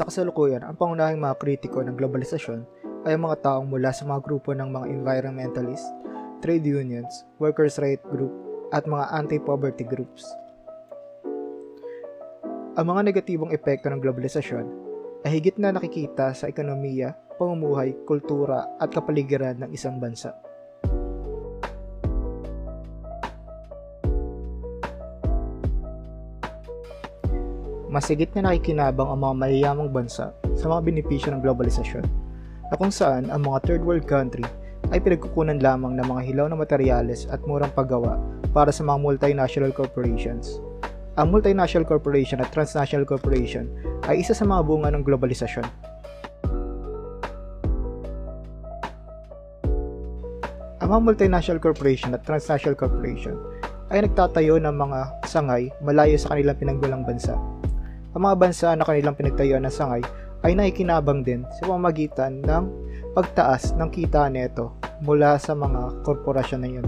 Sa kasalukuyan, ang pangunahing mga kritiko ng globalisasyon ay ang mga taong mula sa mga grupo ng mga environmentalist, trade unions, workers' right group, at mga anti-poverty groups. Ang mga negatibong epekto ng globalisasyon ay higit na nakikita sa ekonomiya, pamumuhay, kultura at kapaligiran ng isang bansa. Masigit na nakikinabang ang mga mayayamang bansa sa mga benepisyo ng globalisasyon na kung saan ang mga third world country ay pinagkukunan lamang ng mga hilaw na materyales at murang paggawa para sa mga multinational corporations. Ang multinational corporation at transnational corporation ay isa sa mga bunga ng globalisasyon. Ang mga multinational corporation at transnational corporation ay nagtatayo ng mga sangay malayo sa kanilang pinanggulang bansa ang mga bansa na kanilang pinagtayuan ng sangay ay naikinabang din sa pamamagitan ng pagtaas ng kita neto mula sa mga korporasyon na yun.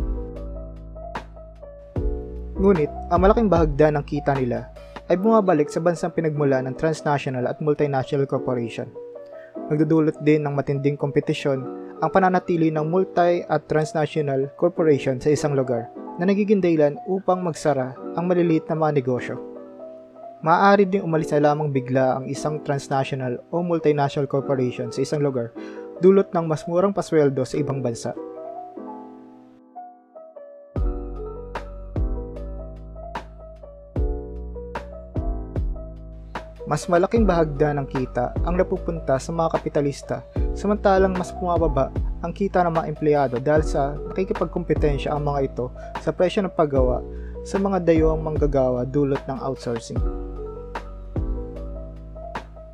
Ngunit, ang malaking bahagda ng kita nila ay bumabalik sa bansang pinagmula ng transnational at multinational corporation. Nagdudulot din ng matinding kompetisyon ang pananatili ng multi at transnational corporation sa isang lugar na nagiging dahilan upang magsara ang maliliit na mga negosyo maaari ding umalis na lamang bigla ang isang transnational o multinational corporation sa isang lugar dulot ng mas murang pasweldo sa ibang bansa. Mas malaking bahagda ng kita ang napupunta sa mga kapitalista samantalang mas bumababa ang kita ng mga empleyado dahil sa nakikipagkompetensya ang mga ito sa presyo ng paggawa sa mga dayuang manggagawa dulot ng outsourcing.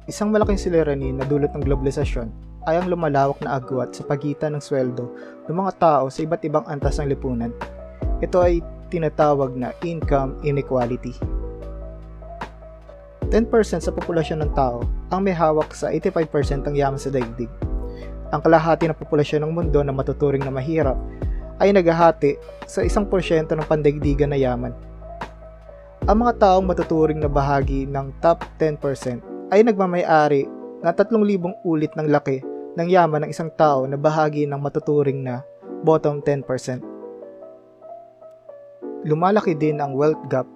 Isang malaking siliranin na dulot ng globalisasyon ay ang lumalawak na agwat sa pagitan ng sweldo ng mga tao sa iba't ibang antas ng lipunan. Ito ay tinatawag na income inequality. 10% sa populasyon ng tao ang may hawak sa 85% ng yaman sa daigdig. Ang kalahati ng populasyon ng mundo na matuturing na mahirap ay naghahati sa 1% ng pandaigdigan na yaman. Ang mga taong matuturing na bahagi ng top 10% ay nagmamayari ng 3,000 ulit ng laki ng yaman ng isang tao na bahagi ng matuturing na bottom 10%. Lumalaki din ang wealth gap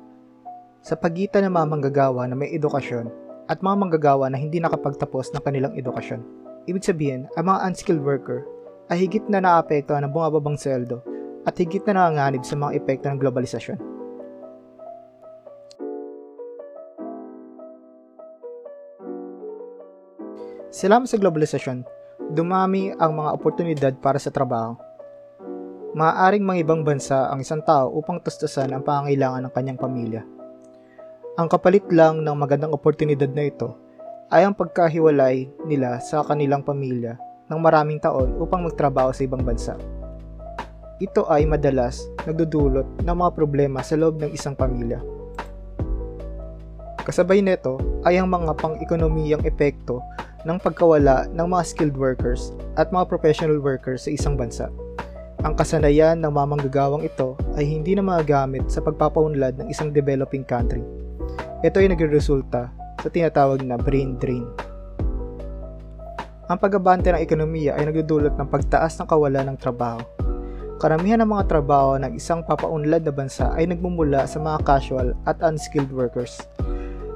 sa pagitan ng mga manggagawa na may edukasyon at mga manggagawa na hindi nakapagtapos ng kanilang edukasyon. Ibig sabihin, ang mga unskilled worker ay higit na naapektuhan ng bumababang sweldo at higit na nanganganib sa mga epekto ng globalisasyon. Salamat sa globalisasyon, dumami ang mga oportunidad para sa trabaho. Maaaring mga ibang bansa ang isang tao upang tustusan ang pangangailangan ng kanyang pamilya. Ang kapalit lang ng magandang oportunidad na ito ay ang pagkahiwalay nila sa kanilang pamilya ng maraming taon upang magtrabaho sa ibang bansa. Ito ay madalas nagdudulot ng mga problema sa loob ng isang pamilya. Kasabay nito ay ang mga pang-ekonomiyang epekto ng pagkawala ng mga skilled workers at mga professional workers sa isang bansa. Ang kasanayan ng mamanggagawang ito ay hindi na magagamit sa pagpapaunlad ng isang developing country. Ito ay nagresulta sa tinatawag na brain drain. Ang pagabante ng ekonomiya ay nagdudulot ng pagtaas ng kawalan ng trabaho. Karamihan ng mga trabaho ng isang papaunlad na bansa ay nagmumula sa mga casual at unskilled workers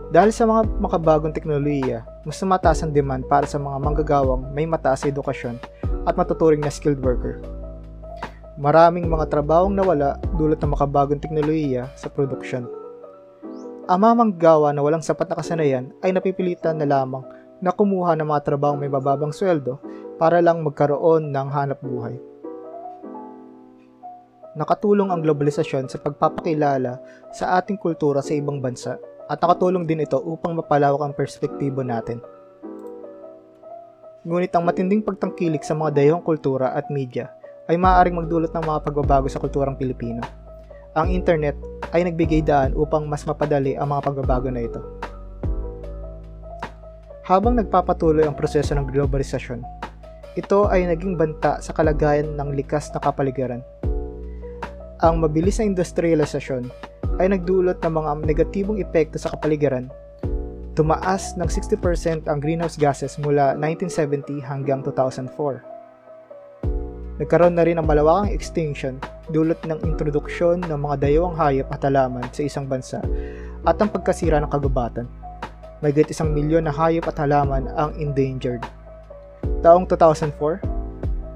dahil sa mga makabagong teknolohiya, mas mataas ang demand para sa mga manggagawang may mataas na edukasyon at matuturing na skilled worker. Maraming mga trabahong nawala dulot ng makabagong teknolohiya sa produksyon. Ang mga manggagawa na walang sapat na kasanayan ay napipilitan na lamang na kumuha ng mga trabahong may bababang sweldo para lang magkaroon ng hanap buhay. Nakatulong ang globalisasyon sa pagpapakilala sa ating kultura sa ibang bansa at nakatulong din ito upang mapalawak ang perspektibo natin. Ngunit ang matinding pagtangkilik sa mga dayong kultura at media ay maaaring magdulot ng mga pagbabago sa kulturang Pilipino. Ang internet ay nagbigay daan upang mas mapadali ang mga pagbabago na ito. Habang nagpapatuloy ang proseso ng globalisasyon, ito ay naging banta sa kalagayan ng likas na kapaligiran. Ang mabilis na industrialisasyon ay nagdulot ng mga negatibong epekto sa kapaligiran tumaas ng 60% ang greenhouse gases mula 1970 hanggang 2004. Nagkaroon na rin ng malawakang extinction dulot ng introduksyon ng mga dayawang hayop at halaman sa isang bansa at ang pagkasira ng kagubatan. Mayigit isang milyon na hayop at halaman ang endangered. Taong 2004,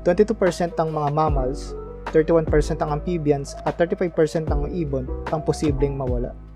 22% ng mga mammals, 31% ang amphibians at 35% ng ibon ang posibleng mawala.